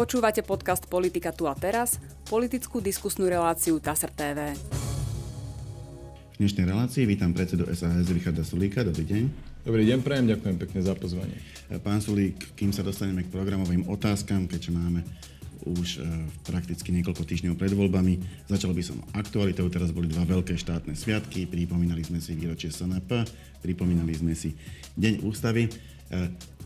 Počúvate podcast Politika tu a teraz, politickú diskusnú reláciu TASR TV. V dnešnej relácii vítam predsedu SAS Richarda Sulíka. Dobrý deň. Dobrý deň, prajem, ďakujem pekne za pozvanie. Pán Sulík, kým sa dostaneme k programovým otázkam, keďže máme už e, prakticky niekoľko týždňov pred voľbami. Začal by som aktualitou, teraz boli dva veľké štátne sviatky, pripomínali sme si výročie SNP, pripomínali sme si Deň ústavy.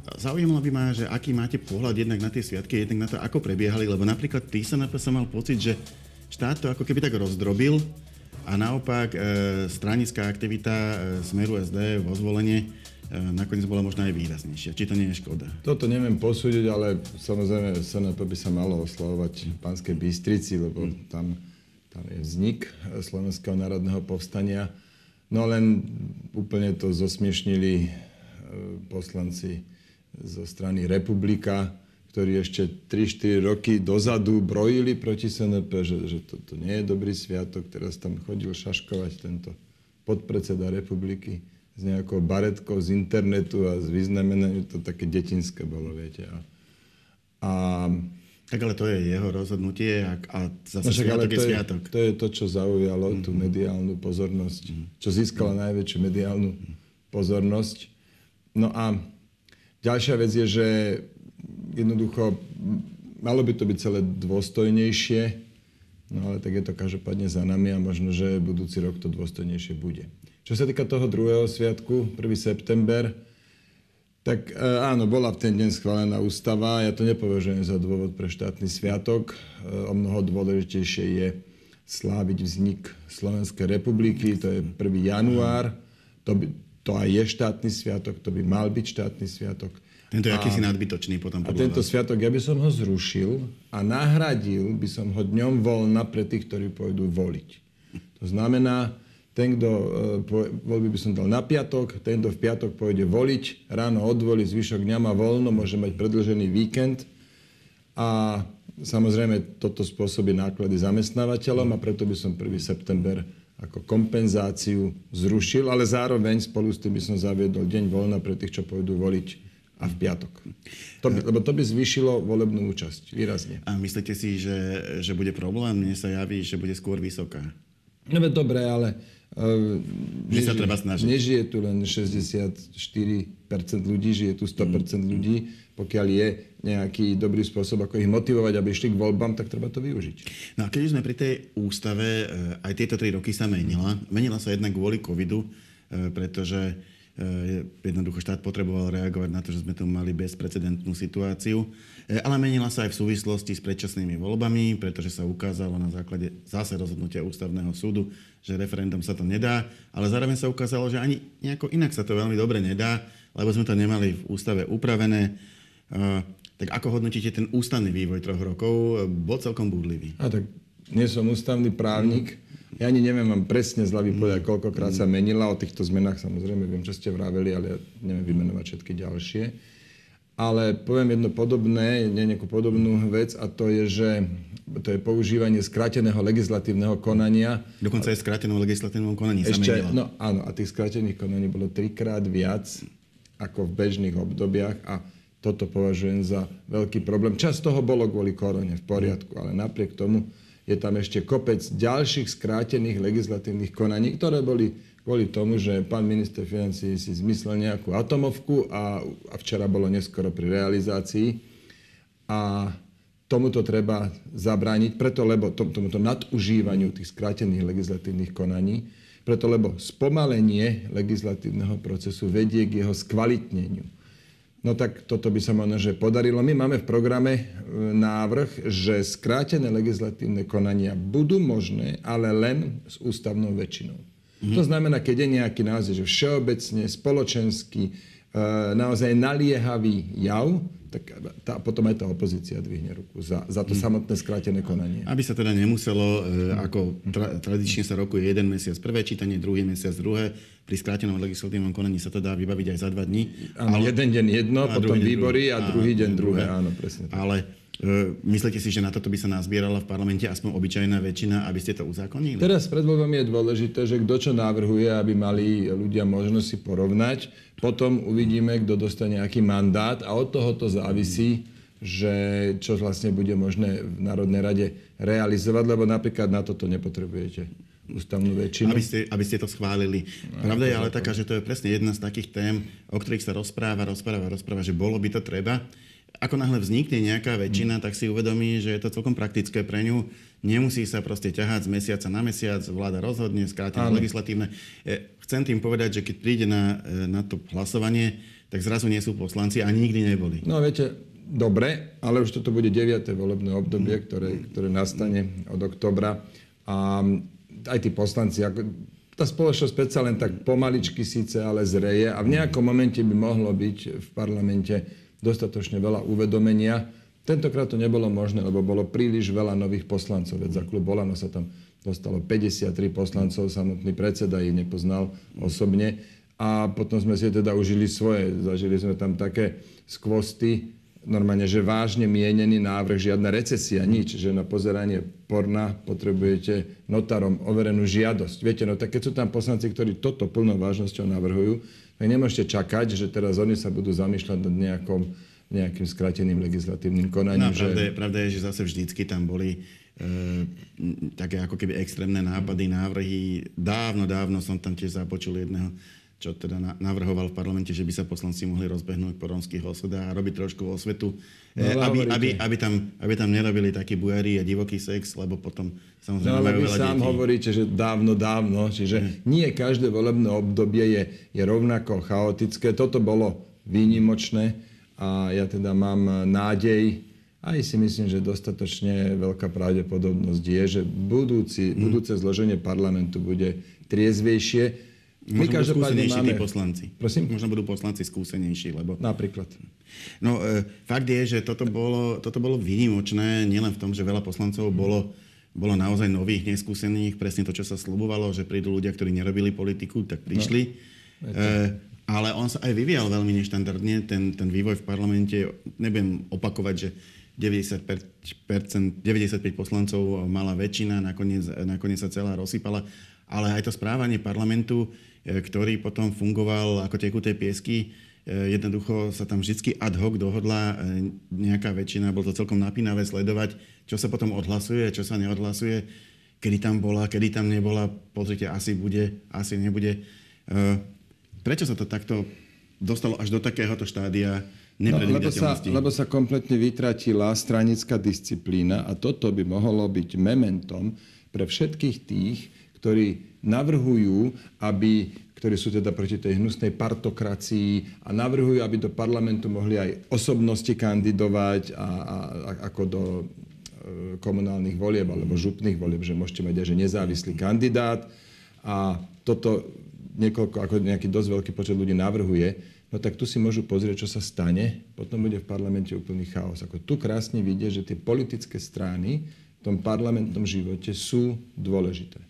E, Zaujímalo by ma, že aký máte pohľad jednak na tie sviatky, jednak na to, ako prebiehali, lebo napríklad pri SNP som mal pocit, že štát to ako keby tak rozdrobil a naopak e, stranická aktivita e, Smeru SD vo zvolenie e, nakoniec bola možno aj výraznejšia. Či to nie je škoda? Toto neviem posúdiť, ale samozrejme SNP by sa malo oslavovať v Pánskej Bystrici, lebo tam, tam je vznik Slovenského národného povstania. No len úplne to zosmiešnili e, poslanci zo strany Republika, ktorí ešte 3-4 roky dozadu brojili proti SNP, že, že toto to nie je dobrý sviatok. Teraz tam chodil šaškovať tento podpredseda republiky s nejakou baretkou z internetu a z vyznamenaním. To také detinské bolo, viete. A, a tak ale to je jeho rozhodnutie a, a zase no, sviatok je, je sviatok. To je to, čo zaujalo mm-hmm. tú mhm. mediálnu pozornosť, mm-hmm. čo získala mm-hmm. najväčšiu mediálnu pozornosť. No a Ďalšia vec je, že jednoducho malo by to byť celé dôstojnejšie, no ale tak je to každopádne za nami a možno, že budúci rok to dôstojnejšie bude. Čo sa týka toho druhého sviatku, 1. september, tak e, áno, bola v ten deň schválená ústava. Ja to nepovažujem za dôvod pre štátny sviatok. E, o mnoho dôležitejšie je sláviť vznik Slovenskej republiky. To je 1. január. To by, to aj je štátny sviatok, to by mal byť štátny sviatok. Tento je akýsi nadbytočný potom. A tento vás. sviatok, ja by som ho zrušil a nahradil by som ho dňom voľna pre tých, ktorí pôjdu voliť. To znamená, ten, kto e, voľby by som dal na piatok, ten, kto v piatok pôjde voliť, ráno odvolí, zvyšok dňa má voľno, môže mať predlžený víkend a samozrejme toto spôsobí náklady zamestnávateľom a preto by som 1. september ako kompenzáciu zrušil, ale zároveň spolu s tým by som zaviedol deň voľna pre tých, čo pôjdu voliť a v piatok. To by, lebo to by zvýšilo volebnú účasť výrazne. A myslíte si, že, že bude problém? Mne sa javí, že bude skôr vysoká. No veď dobre, ale uh, nežije, sa treba snažiť. nežije tu len 64% ľudí, žije tu 100% ľudí pokiaľ je nejaký dobrý spôsob, ako ich motivovať, aby išli k voľbám, tak treba to využiť. No a keď sme pri tej ústave, eh, aj tieto tri roky sa menila. Menila sa jednak kvôli covidu, eh, pretože eh, jednoducho štát potreboval reagovať na to, že sme tu mali bezprecedentnú situáciu. Ale menila sa aj v súvislosti s predčasnými voľbami, pretože sa ukázalo na základe zase rozhodnutia ústavného súdu, že referendum sa to nedá, ale zároveň sa ukázalo, že ani nejako inak sa to veľmi dobre nedá, lebo sme to nemali v ústave upravené. Tak ako hodnotíte ten ústavný vývoj troch rokov? Bol celkom búdlivý. A tak nie som ústavný právnik. Ja ani neviem vám presne z hlavy povedať, koľkokrát sa menila. O týchto zmenách samozrejme viem, čo ste vraveli, ale ja neviem vymenovať všetky ďalšie. Ale poviem jedno podobné, nie nejakú podobnú vec a to je, že to je používanie skráteného legislatívneho konania. Dokonca aj skráteného legislatívneho konania Ešte, sa menilo. No áno, a tých skrátených konaní bolo trikrát viac ako v bežných obdobiach a toto považujem za veľký problém. Čas toho bolo kvôli korone v poriadku, ale napriek tomu je tam ešte kopec ďalších skrátených legislatívnych konaní, ktoré boli kvôli tomu, že pán minister financí si zmyslel nejakú atomovku a, a včera bolo neskoro pri realizácii. A tomuto treba zabrániť, preto lebo tomuto nadužívaniu tých skrátených legislatívnych konaní, preto lebo spomalenie legislatívneho procesu vedie k jeho skvalitneniu. No tak toto by sa možno, že podarilo. My máme v programe e, návrh, že skrátené legislatívne konania budú možné, ale len s ústavnou väčšinou. Mm-hmm. To znamená, keď je nejaký naozaj že všeobecne, spoločenský, e, naozaj naliehavý jav, tak tá, potom aj tá opozícia dvihne ruku za, za to mm. samotné skrátené konanie. Aby sa teda nemuselo, e, ako tra, tradične sa rokuje jeden mesiac prvé čítanie, druhý mesiac druhé, pri skrátenom legislatívnom konaní sa to dá vybaviť aj za dva dní. Áno, ale, jeden deň jedno, potom výbory a, a druhý deň druhé. druhé. Áno, presne tak. Ale myslíte si, že na toto by sa nazbierala v parlamente aspoň obyčajná väčšina, aby ste to uzákonili? Teraz pred voľbami je dôležité, že kto čo navrhuje, aby mali ľudia možnosť si porovnať. Potom uvidíme, kto dostane aký mandát a od toho to závisí, že čo vlastne bude možné v Národnej rade realizovať, lebo napríklad na toto nepotrebujete ústavnú väčšinu. Aby ste, aby ste to schválili. No, Pravda je ale taká, že to je presne jedna z takých tém, o ktorých sa rozpráva, rozpráva, rozpráva, že bolo by to treba. Ako náhle vznikne nejaká väčšina, tak si uvedomí, že je to celkom praktické pre ňu. Nemusí sa proste ťahať z mesiaca na mesiac, vláda rozhodne, skráti legislatívne. E, chcem tým povedať, že keď príde na, e, na to hlasovanie, tak zrazu nie sú poslanci a nikdy neboli. No viete, dobre, ale už toto bude 9. volebné obdobie, ktoré, ktoré nastane od oktobra. A aj tí poslanci, ako, tá spoločnosť predsa len tak pomaličky síce, ale zreje a v nejakom momente by mohlo byť v parlamente dostatočne veľa uvedomenia. Tentokrát to nebolo možné, lebo bolo príliš veľa nových poslancov. Veď za klub Olano sa tam dostalo 53 poslancov, samotný predseda ich nepoznal osobne. A potom sme si teda užili svoje. Zažili sme tam také skvosty, normálne, že vážne mienený návrh, žiadna recesia, nič, že na pozeranie porna potrebujete notárom overenú žiadosť. Viete, no tak keď sú tam poslanci, ktorí toto plnou vážnosťou navrhujú, tak nemôžete čakať, že teraz oni sa budú zamýšľať nad nejakom, nejakým skrateným legislatívnym konaním. No, pravda, že... je, pravda je, že zase vždycky tam boli e, také ako keby extrémne nápady, návrhy. Dávno, dávno som tam tiež započul jedného čo teda navrhoval v parlamente, že by sa poslanci mohli rozbehnúť po rómskych osodách a robiť trošku osvetu, no, aby, aby, aby, tam, aby tam nerobili taký bujári a divoký sex, lebo potom samozrejme no, ale vy sám detí. hovoríte, že dávno, dávno, čiže hmm. nie každé volebné obdobie je, je rovnako chaotické. Toto bolo výnimočné a ja teda mám nádej, aj si myslím, že dostatočne veľká pravdepodobnosť je, že budúci, hmm. budúce zloženie parlamentu bude triezvejšie my Možno budú skúsenejší máme... tí poslanci. Prosím? Možno budú poslanci skúsenejší, lebo... Napríklad. No, e, fakt je, že toto bolo, toto bolo výnimočné, nielen v tom, že veľa poslancov bolo, bolo naozaj nových, neskúsených, presne to, čo sa slubovalo, že prídu ľudia, ktorí nerobili politiku, tak prišli. No, e, ale on sa aj vyvíjal veľmi neštandardne, ten, ten vývoj v parlamente. Nebudem opakovať, že 90%, 95 poslancov mala väčšina, nakoniec, nakoniec sa celá rozsypala, ale aj to správanie parlamentu E, ktorý potom fungoval ako tekuté piesky. E, jednoducho sa tam vždy ad hoc dohodla e, nejaká väčšina, bolo to celkom napínavé sledovať, čo sa potom odhlasuje, čo sa neodhlasuje, kedy tam bola, kedy tam nebola, pozrite, asi bude, asi nebude. Prečo sa to takto dostalo až do takéhoto štádia No, lebo, sa, lebo sa kompletne vytratila stranická disciplína a toto by mohlo byť mementom pre všetkých tých, ktorí navrhujú, aby, ktorí sú teda proti tej hnusnej partokracii a navrhujú, aby do parlamentu mohli aj osobnosti kandidovať a, a, a ako do e, komunálnych volieb alebo župných volieb, že môžete mať aj že nezávislý kandidát a toto niekoľko, ako nejaký dosť veľký počet ľudí navrhuje, no tak tu si môžu pozrieť, čo sa stane, potom bude v parlamente úplný chaos. Ako tu krásne vidieť, že tie politické strany tom parlamentnom živote sú dôležité.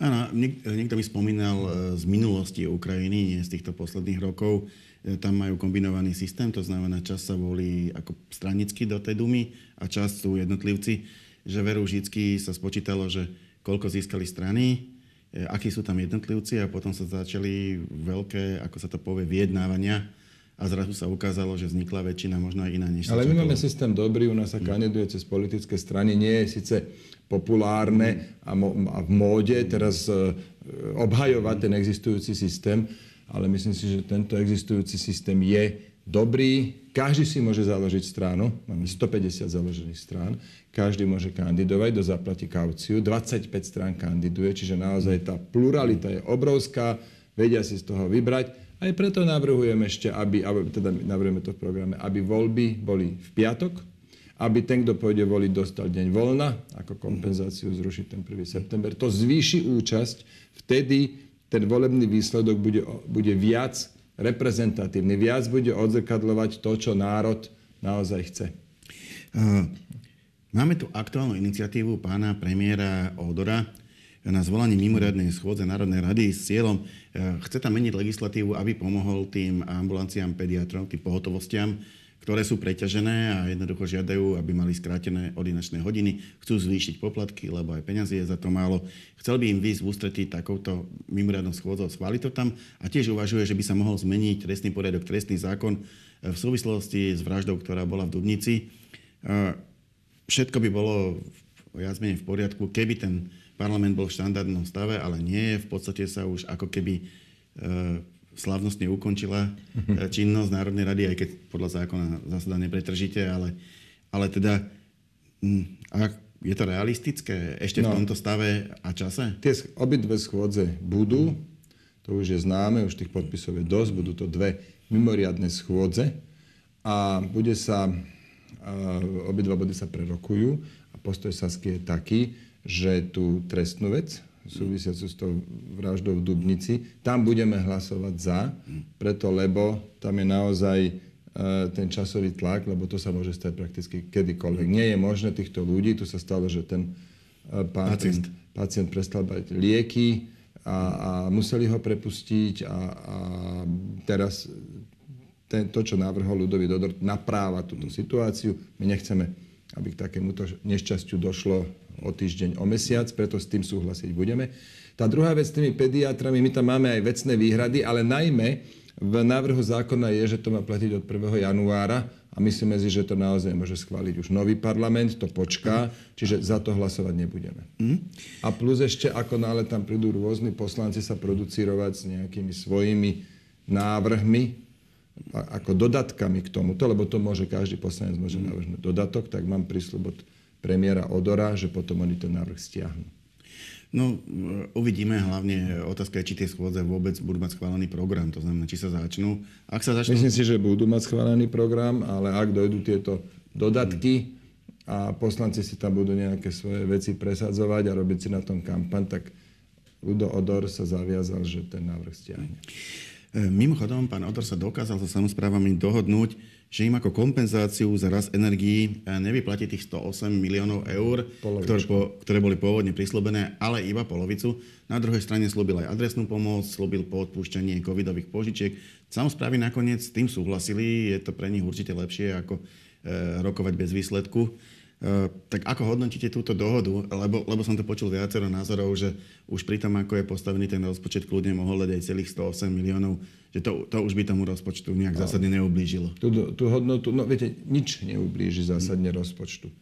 Áno, niekto mi spomínal e, z minulosti Ukrajiny, nie z týchto posledných rokov. E, tam majú kombinovaný systém, to znamená, čas sa volí ako stranicky do tej dumy a čas sú jednotlivci. Že veru vždy sa spočítalo, že koľko získali strany, e, akí sú tam jednotlivci a potom sa začali veľké, ako sa to povie, vyjednávania a zrazu sa ukázalo, že vznikla väčšina, možno aj iná než Ale my máme systém dobrý, u nás sa kandiduje cez politické strany, nie je síce populárne a, mo- a v móde teraz e, obhajovať ten existujúci systém, ale myslím si, že tento existujúci systém je dobrý. Každý si môže založiť stranu, máme 150 založených strán, každý môže kandidovať, do zaplatí kauciu, 25 strán kandiduje, čiže naozaj tá pluralita je obrovská, vedia si z toho vybrať. Aj preto navrhujem ešte, aby, teda navrhujeme to v programe, aby voľby boli v piatok, aby ten, kto pôjde voliť, dostal deň voľna, ako kompenzáciu zrušiť ten 1. september. To zvýši účasť, vtedy ten volebný výsledok bude, bude viac reprezentatívny, viac bude odzrkadľovať to, čo národ naozaj chce. Máme tu aktuálnu iniciatívu pána premiéra Odora na zvolanie mimoriadnej schôdze Národnej rady s cieľom, chce tam meniť legislatívu, aby pomohol tým ambulanciám, pediatrom, tým pohotovostiam, ktoré sú preťažené a jednoducho žiadajú, aby mali skrátené ordinačné hodiny, chcú zvýšiť poplatky, lebo aj peniazy je za to málo. Chcel by im výsť v ústretí takouto mimoriadnou schôdzou, schváliť to tam a tiež uvažuje, že by sa mohol zmeniť trestný poriadok, trestný zákon v súvislosti s vraždou, ktorá bola v Dubnici. Všetko by bolo viac menej v poriadku, keby ten parlament bol v štandardnom stave, ale nie. V podstate sa už ako keby slavnostne ukončila mhm. činnosť Národnej rady, aj keď podľa zákona zásada nepretržite, ale, ale teda a je to realistické ešte no, v tomto stave a čase? Tie obidve schôdze budú, to už je známe, už tých podpisov je dosť, budú to dve mimoriadne schôdze a bude sa, obidva body sa prerokujú a postoj Sasky je taký, že tú trestnú vec, súvisiacu s tou vraždou v Dubnici. Tam budeme hlasovať za, preto lebo tam je naozaj e, ten časový tlak, lebo to sa môže stať prakticky kedykoľvek. Nie je možné týchto ľudí, tu sa stalo, že ten e, pán, pacient, pacient prestal bať lieky a, a museli ho prepustiť a, a teraz ten, to, čo navrhol ľudový Dodor, napráva túto situáciu. My nechceme, aby k takémuto nešťastiu došlo o týždeň, o mesiac, preto s tým súhlasiť budeme. Tá druhá vec s tými pediatrami, my tam máme aj vecné výhrady, ale najmä v návrhu zákona je, že to má platiť od 1. januára a myslíme si, že to naozaj môže schváliť už nový parlament, to počká, čiže za to hlasovať nebudeme. Mm. A plus ešte, ako nále tam prídu rôzni poslanci sa producírovať s nejakými svojimi návrhmi, ako dodatkami k tomuto, lebo to môže každý poslanec môže navrhnúť dodatok, tak mám prísľub od premiéra Odora, že potom oni ten návrh stiahnu. No, uvidíme. Hlavne otázka je, či tie schôdze vôbec budú mať schválený program. To znamená, či sa začnú. Ak sa začnú... Myslím si, že budú mať schválený program, ale ak dojdú tieto dodatky a poslanci si tam budú nejaké svoje veci presadzovať a robiť si na tom kampaň, tak Ludo Odor sa zaviazal, že ten návrh stiahne. Mimochodom, pán Odor sa dokázal so samozprávami dohodnúť, že im ako kompenzáciu za rast energií eh, nevyplatí tých 108 miliónov eur, ktoré, po, ktoré boli pôvodne prislúbené, ale iba polovicu. Na druhej strane slúbil aj adresnú pomoc, slúbil po odpúšťanie covidových požičiek. Samozprávy nakoniec s tým súhlasili, je to pre nich určite lepšie ako e, rokovať bez výsledku. Eh, tak ako hodnotíte túto dohodu? Lebo, lebo som to počul viacero názorov, že už pri tom, ako je postavený ten rozpočet, kľudne mohol dať aj celých 108 miliónov, že to, to už by tomu rozpočtu nejak no. zásadne neublížilo. Tú, tú hodnotu, no viete, nič neublíži zásadne mm. rozpočtu.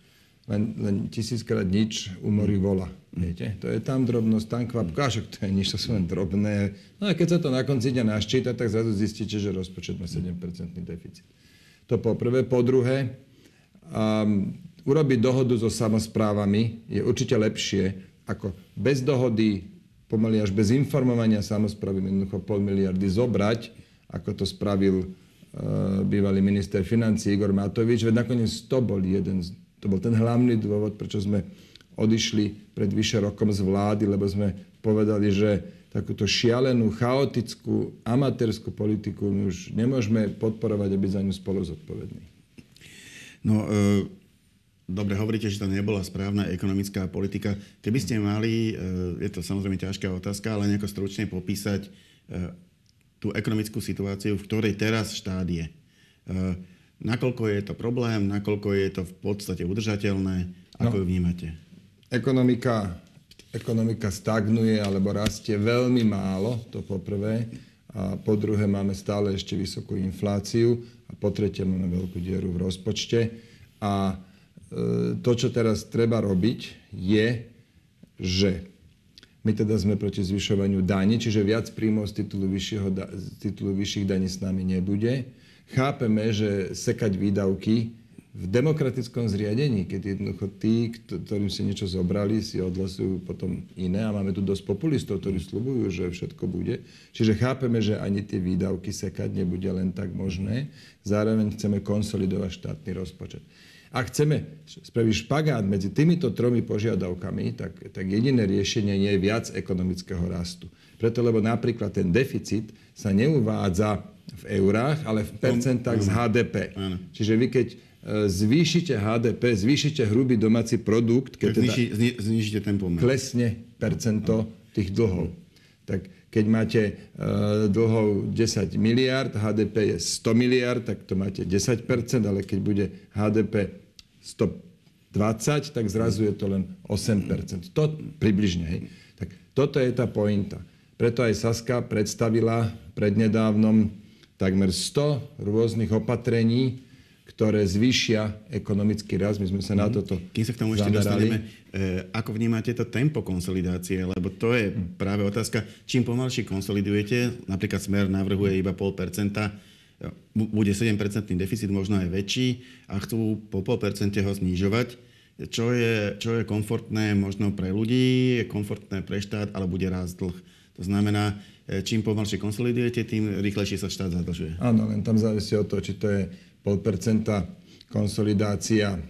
Len, len tisíckrát nič umorí vola. Mm. Viete? To je tam drobnosť, tam kvapka, však to je nič, to sú len drobné. No a keď sa to na konci dňa naščíta, tak zrazu zistíte, že rozpočet má 7% deficit. To po prvé. Po druhé, um, urobiť dohodu so samozprávami je určite lepšie, ako bez dohody, pomaly až bez informovania samozprávy jednoducho pol miliardy zobrať, ako to spravil uh, bývalý minister financí Igor Matovič, veď nakoniec to bol jeden, to bol ten hlavný dôvod, prečo sme odišli pred vyše rokom z vlády, lebo sme povedali, že takúto šialenú, chaotickú, amatérskú politiku už nemôžeme podporovať a byť za ňu spolu zodpovední. No, uh Dobre, hovoríte, že to nebola správna ekonomická politika. Keby ste mali, e, je to samozrejme ťažká otázka, ale nejako stručne popísať e, tú ekonomickú situáciu, v ktorej teraz štát je. E, nakoľko je to problém, nakoľko je to v podstate udržateľné, ako no, ju vnímate? Ekonomika, ekonomika stagnuje alebo rastie veľmi málo, to po prvé. A po druhé máme stále ešte vysokú infláciu a po tretie máme veľkú dieru v rozpočte. A to, čo teraz treba robiť, je, že my teda sme proti zvyšovaniu daní, čiže viac príjmov z titulu, vyššieho, z titulu vyšších daní s nami nebude. Chápeme, že sekať výdavky v demokratickom zriadení, keď jednoducho tí, ktorým si niečo zobrali, si odhlasujú potom iné a máme tu dosť populistov, ktorí slubujú, že všetko bude. Čiže chápeme, že ani tie výdavky sekať nebude len tak možné. Zároveň chceme konsolidovať štátny rozpočet. Ak chceme spraviť špagát medzi týmito tromi požiadavkami, tak, tak jediné riešenie nie je viac ekonomického rastu. Preto, lebo napríklad ten deficit sa neuvádza v eurách, ale v percentách z HDP. Čiže vy keď e, zvýšite HDP, zvýšite hrubý domáci produkt, keď teda znižíte ten pomer. klesne percento tých dlhov. Tak keď máte e, dlhov 10 miliard, HDP je 100 miliard, tak to máte 10%, ale keď bude HDP 120, tak zrazu je to len 8%. To približne. Hej. Tak toto je tá pointa. Preto aj Saska predstavila prednedávnom takmer 100 rôznych opatrení, ktoré zvýšia ekonomický rast. My sme sa na mhm. toto Kým sa k tomu ešte dostaneme, e, ako vnímate to tempo konsolidácie? Lebo to je práve otázka, čím pomalšie konsolidujete, napríklad Smer navrhuje iba 0,5%, bude 7% deficit, možno aj väčší a chcú po 0,5% ho znižovať. Čo je, čo je komfortné možno pre ľudí, je komfortné pre štát, ale bude rásť dlh. To znamená, e, čím pomalšie konsolidujete, tým rýchlejšie sa štát zadlžuje. Áno, len tam závisí od toho, či to je 0,5% konsolidácia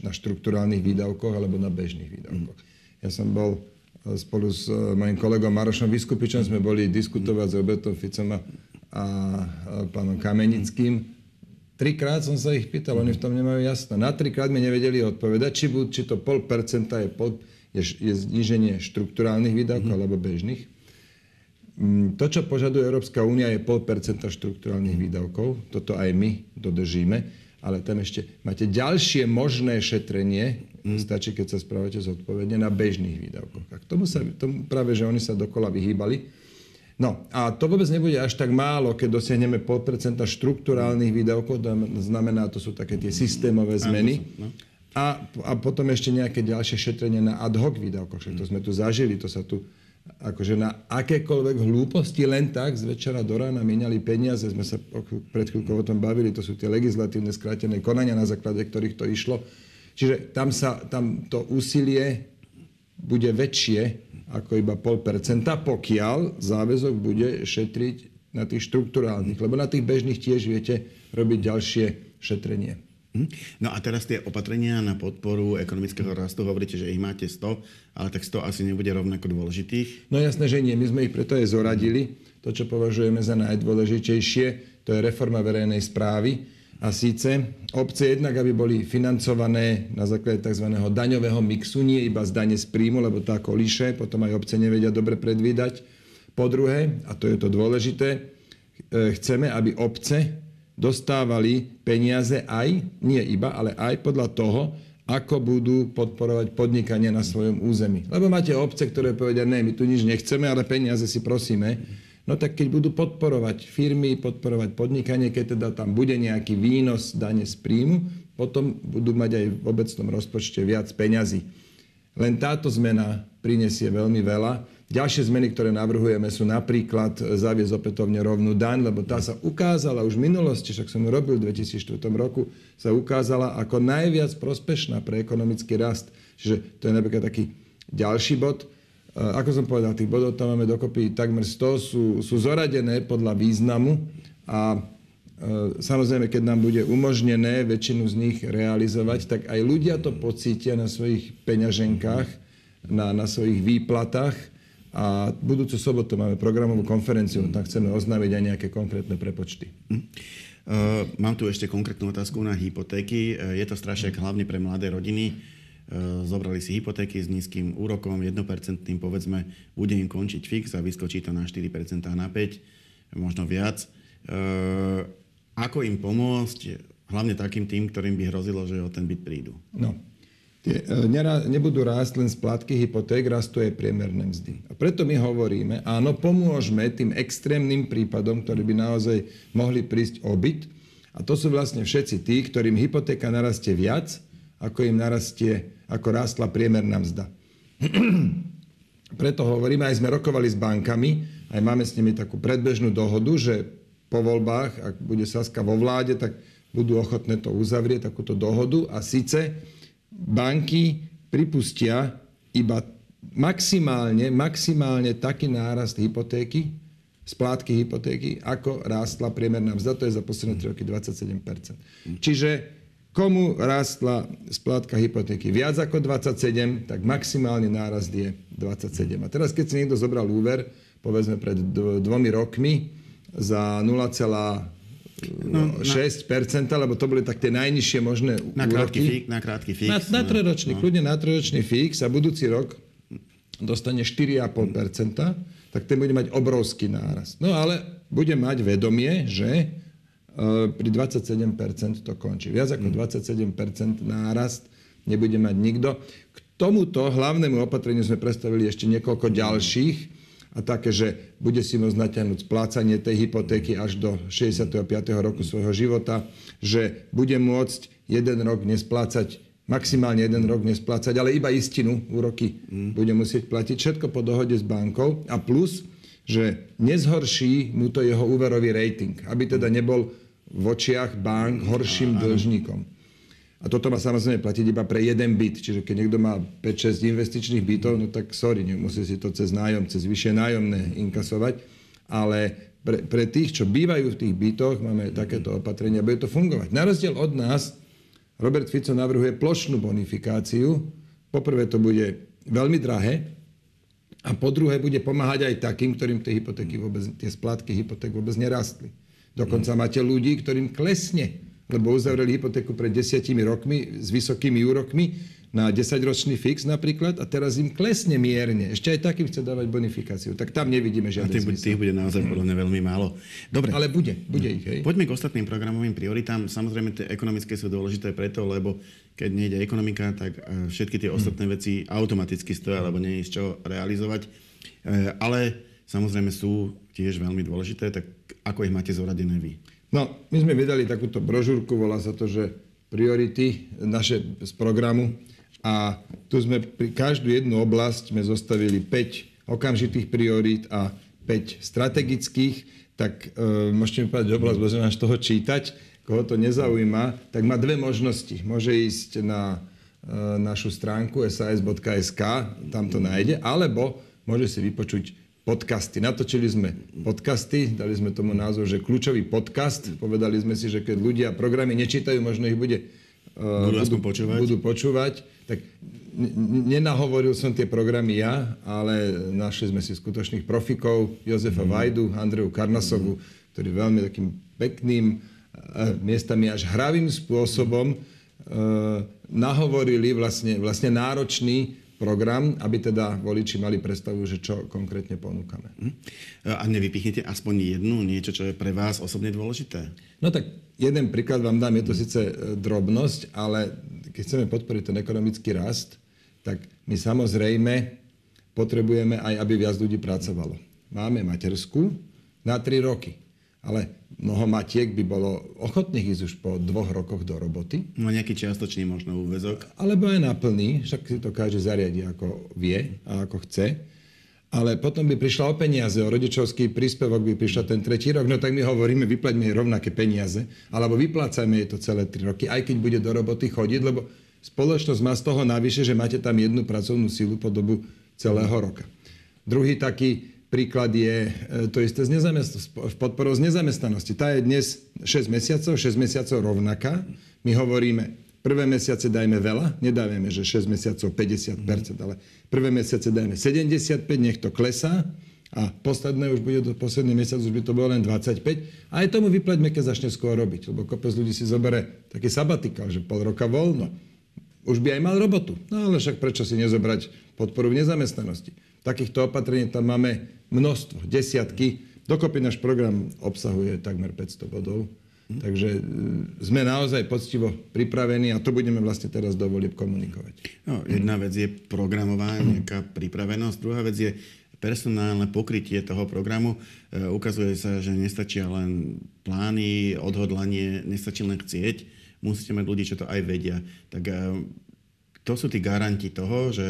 na štrukturálnych výdavkoch alebo na bežných výdavkoch. Ja som bol e, spolu s e, mojim kolegom Marošom Vyskupičom, sme boli diskutovať s Robertom Ficom a, a pánom Kamenickým. Trikrát som sa ich pýtal, oni v tom nemajú jasno. Na trikrát mi nevedeli odpovedať, či, bu, či to 0,5% je, pod, je, je zníženie štrukturálnych výdavkov mm. alebo bežných. Mm, to, čo požaduje Európska únia, je 0,5 štruktúrálnych výdavkov. Toto aj my dodržíme. Ale tam ešte máte ďalšie možné šetrenie, mm. stačí, keď sa správate zodpovedne, na bežných výdavkoch. A k tomu sa tomu práve, že oni sa dokola vyhýbali. No a to vôbec nebude až tak málo, keď dosiahneme 0,5 štruktúrálnych výdavkov, to znamená, to sú také tie systémové zmeny. No. A, a potom ešte nejaké ďalšie šetrenie na ad hoc výdavkoch. Však to sme tu zažili, to sa tu akože na akékoľvek hlúposti len tak z večera do rána mieniali peniaze. Sme sa pred chvíľkou o tom bavili, to sú tie legislatívne skrátené konania, na základe ktorých to išlo. Čiže tam, sa, tam to úsilie bude väčšie ako iba pol percenta, pokiaľ záväzok bude šetriť na tých štruktúrálnych, lebo na tých bežných tiež viete robiť ďalšie šetrenie. Mhm. No a teraz tie opatrenia na podporu ekonomického rastu, hovoríte, že ich máte 100, ale tak 100 asi nebude rovnako dôležitých. No jasné, že nie. My sme ich preto aj zoradili. To, čo považujeme za najdôležitejšie, to je reforma verejnej správy. A síce obce jednak, aby boli financované na základe tzv. daňového mixu, nie iba z dane z príjmu, lebo to ako líše, potom aj obce nevedia dobre predvídať. Po druhé, a to je to dôležité, e, chceme, aby obce dostávali peniaze aj, nie iba, ale aj podľa toho, ako budú podporovať podnikanie na svojom území. Lebo máte obce, ktoré povedia, ne, my tu nič nechceme, ale peniaze si prosíme. No tak keď budú podporovať firmy, podporovať podnikanie, keď teda tam bude nejaký výnos dane z príjmu, potom budú mať aj v obecnom rozpočte viac peňazí. Len táto zmena prinesie veľmi veľa Ďalšie zmeny, ktoré navrhujeme, sú napríklad zaviesť opätovne rovnú daň, lebo tá sa ukázala už v minulosti, však som ju robil v 2004 roku, sa ukázala ako najviac prospešná pre ekonomický rast. Čiže to je napríklad taký ďalší bod. E, ako som povedal, tých bodov tam máme dokopy takmer 100, sú, sú zoradené podľa významu a e, samozrejme, keď nám bude umožnené väčšinu z nich realizovať, tak aj ľudia to pocítia na svojich peňaženkách, na, na svojich výplatách a budúcu sobotu máme programovú konferenciu, tam chceme oznámiť aj nejaké konkrétne prepočty. Hm. Uh, mám tu ešte konkrétnu otázku na hypotéky. Uh, je to strašiak hlavne pre mladé rodiny. Uh, zobrali si hypotéky s nízkym úrokom, 1% povedzme, bude im končiť fix a vyskočí to na 4% a na 5, možno viac. Uh, ako im pomôcť, hlavne takým tým, ktorým by hrozilo, že o ten byt prídu? No, Tie, e, nebudú rásť len splátky hypoték, rastú aj priemerné mzdy. A preto my hovoríme, áno, pomôžme tým extrémnym prípadom, ktorí by naozaj mohli prísť o byt. A to sú vlastne všetci tí, ktorým hypotéka narastie viac, ako im narastie, ako rástla priemerná mzda. preto hovoríme, aj sme rokovali s bankami, aj máme s nimi takú predbežnú dohodu, že po voľbách, ak bude Saska vo vláde, tak budú ochotné to uzavrieť, takúto dohodu. A síce banky pripustia iba maximálne, maximálne taký nárast hypotéky, splátky hypotéky, ako rástla priemerná mzda, to je za posledné 3 roky 27% Čiže komu rástla splátka hypotéky viac ako 27, tak maximálny nárast je 27. A teraz, keď si niekto zobral úver, povedzme pred dvomi rokmi, za 0, no, 6%, lebo to boli tak tie najnižšie možné na krátky fix, na krátky fix. Na, na no, trojročný, no. kľudne na trojročný fix a budúci rok dostane 4,5%, tak ten bude mať obrovský nárast. No ale bude mať vedomie, že pri 27% to končí. Viac ako 27% nárast nebude mať nikto. K tomuto hlavnému opatreniu sme predstavili ešte niekoľko ďalších a také, že bude si môcť natiahnuť splácanie tej hypotéky až do 65. roku svojho života, že bude môcť jeden rok nesplácať maximálne jeden rok nesplácať, ale iba istinu, úroky mm. bude musieť platiť. Všetko po dohode s bankou a plus, že nezhorší mu to jeho úverový rating, aby teda nebol v očiach bank horším dlžníkom. A toto má samozrejme platiť iba pre jeden byt. Čiže keď niekto má 5-6 investičných bytov, no tak sorry, musí si to cez nájom, cez vyššie nájomné inkasovať. Ale pre, pre tých, čo bývajú v tých bytoch, máme takéto opatrenia, bude to fungovať. Na rozdiel od nás, Robert Fico navrhuje plošnú bonifikáciu. Poprvé to bude veľmi drahé a po druhé bude pomáhať aj takým, ktorým tie hypotéky vôbec, tie splátky hypoték vôbec nerastli. Dokonca máte ľudí, ktorým klesne, lebo uzavreli hypotéku pred desiatimi rokmi s vysokými úrokmi na 10-ročný fix napríklad a teraz im klesne mierne. Ešte aj takým chce dávať bonifikáciu. Tak tam nevidíme žiadne A tých, tých bude naozaj podľa mňa veľmi málo. Dobre. Ale bude, bude ich, hej. Poďme k ostatným programovým prioritám. Samozrejme, tie ekonomické sú dôležité preto, lebo keď nejde ekonomika, tak e, všetky tie ostatné hmm. veci automaticky stoja, lebo nie je z čo realizovať. E, ale samozrejme sú tiež veľmi dôležité, tak ako ich máte zoradené vy? No, my sme vydali takúto brožúrku, volá sa to, že priority naše z programu. A tu sme pri každú jednu oblasť sme zostavili 5 okamžitých priorít a 5 strategických, tak e, môžete mi povedať oblasť, budeme z toho čítať. Koho to nezaujíma, tak má dve možnosti. Môže ísť na e, našu stránku sas.sk, tam to nájde, alebo môže si vypočuť podcasty. Natočili sme podcasty, dali sme tomu názov, že kľúčový podcast. Povedali sme si, že keď ľudia programy nečítajú, možno ich bude budú, budú, počúvať. budú počúvať. Tak nenahovoril som tie programy ja, ale našli sme si skutočných profikov, Jozefa mm. Vajdu, Andreju Karnasovu, mm. ktorí veľmi takým pekným, miestami až hravým spôsobom nahovorili vlastne, vlastne náročný program, aby teda voliči mali predstavu, že čo konkrétne ponúkame. Mhm. A nevypichnete aspoň jednu, niečo, čo je pre vás osobne dôležité? No tak jeden príklad vám dám, je to síce e, drobnosť, ale keď chceme podporiť ten ekonomický rast, tak my samozrejme potrebujeme aj, aby viac ľudí pracovalo. Máme matersku na 3 roky. Ale mnoho matiek by bolo ochotných ísť už po dvoch rokoch do roboty. No nejaký čiastočný možno úvezok. Alebo aj na plný, však si to každý zariadi ako vie a ako chce. Ale potom by prišla o peniaze, o rodičovský príspevok by prišla ten tretí rok, no tak my hovoríme, vyplaťme jej rovnaké peniaze, alebo vyplácajme jej to celé tri roky, aj keď bude do roboty chodiť, lebo spoločnosť má z toho navyše, že máte tam jednu pracovnú sílu po dobu celého roka. Druhý taký Príklad je e, to isté z podporou z nezamestnanosti. Tá je dnes 6 mesiacov, 6 mesiacov rovnaká. My hovoríme, prvé mesiace dajme veľa, nedávame, že 6 mesiacov 50%, ale prvé mesiace dajme 75, nech to klesá a posledné už bude, do posledný mesiac už by to bolo len 25. A aj tomu vypleťme, keď začne skôr robiť, lebo kopec ľudí si zoberie taký sabatikál, že pol roka voľno. Už by aj mal robotu. No ale však prečo si nezobrať podporu v nezamestnanosti? Takýchto opatrení tam máme množstvo, desiatky. Dokopy náš program obsahuje takmer 500 bodov. Hm. Takže e, sme naozaj poctivo pripravení a to budeme vlastne teraz dovoliť komunikovať. No, jedna vec je programová nejaká pripravenosť, druhá vec je personálne pokrytie toho programu. E, ukazuje sa, že nestačia len plány, odhodlanie, nestačí len chcieť. Musíte mať ľudí, čo to aj vedia. Tak e, to sú tí garanti toho, že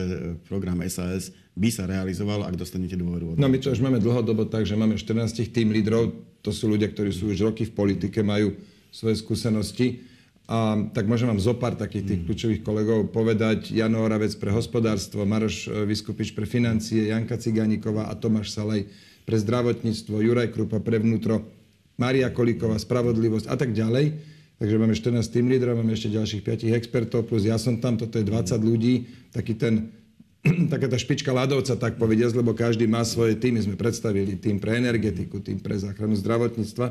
program SAS by sa realizoval, ak dostanete dôveru No my to už máme dlhodobo tak, že máme 14 tým lídrov, to sú ľudia, ktorí sú už roky v politike, majú svoje skúsenosti. A tak môžem vám zopár takých tých mm. kľúčových kolegov povedať. Jano Oravec pre hospodárstvo, Maroš e, Vyskupič pre financie, Janka Ciganíková a Tomáš Salej pre zdravotníctvo, Juraj Krupa pre vnútro, Maria Kolíková, spravodlivosť a tak ďalej. Takže máme 14 tým lídrov, máme ešte ďalších 5 expertov, plus ja som tam, toto je 20 ľudí, taký ten taká tá špička ľadovca, tak povediať, lebo každý má svoje týmy. Sme predstavili tým pre energetiku, tým pre záchranu zdravotníctva.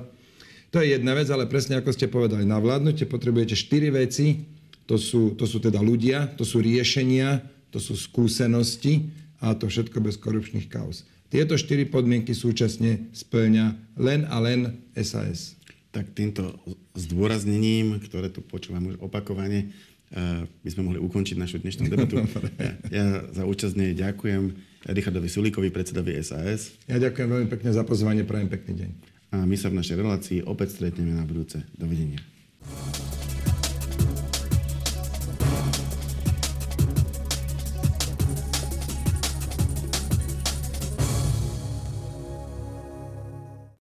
To je jedna vec, ale presne ako ste povedali, na vládnutie potrebujete štyri veci. To sú, to sú teda ľudia, to sú riešenia, to sú skúsenosti a to všetko bez korupčných kauz. Tieto štyri podmienky súčasne splňa len a len SAS. Tak týmto zdôraznením, ktoré tu počúvam už opakovane, eh, by sme mohli ukončiť našu dnešnú debatu. Ja, ja za účasť nej ďakujem Richardovi Sulíkovi, predsedovi SAS. Ja ďakujem veľmi pekne za pozvanie, prajem pekný deň. A my sa v našej relácii opäť stretneme na budúce. Dovidenia.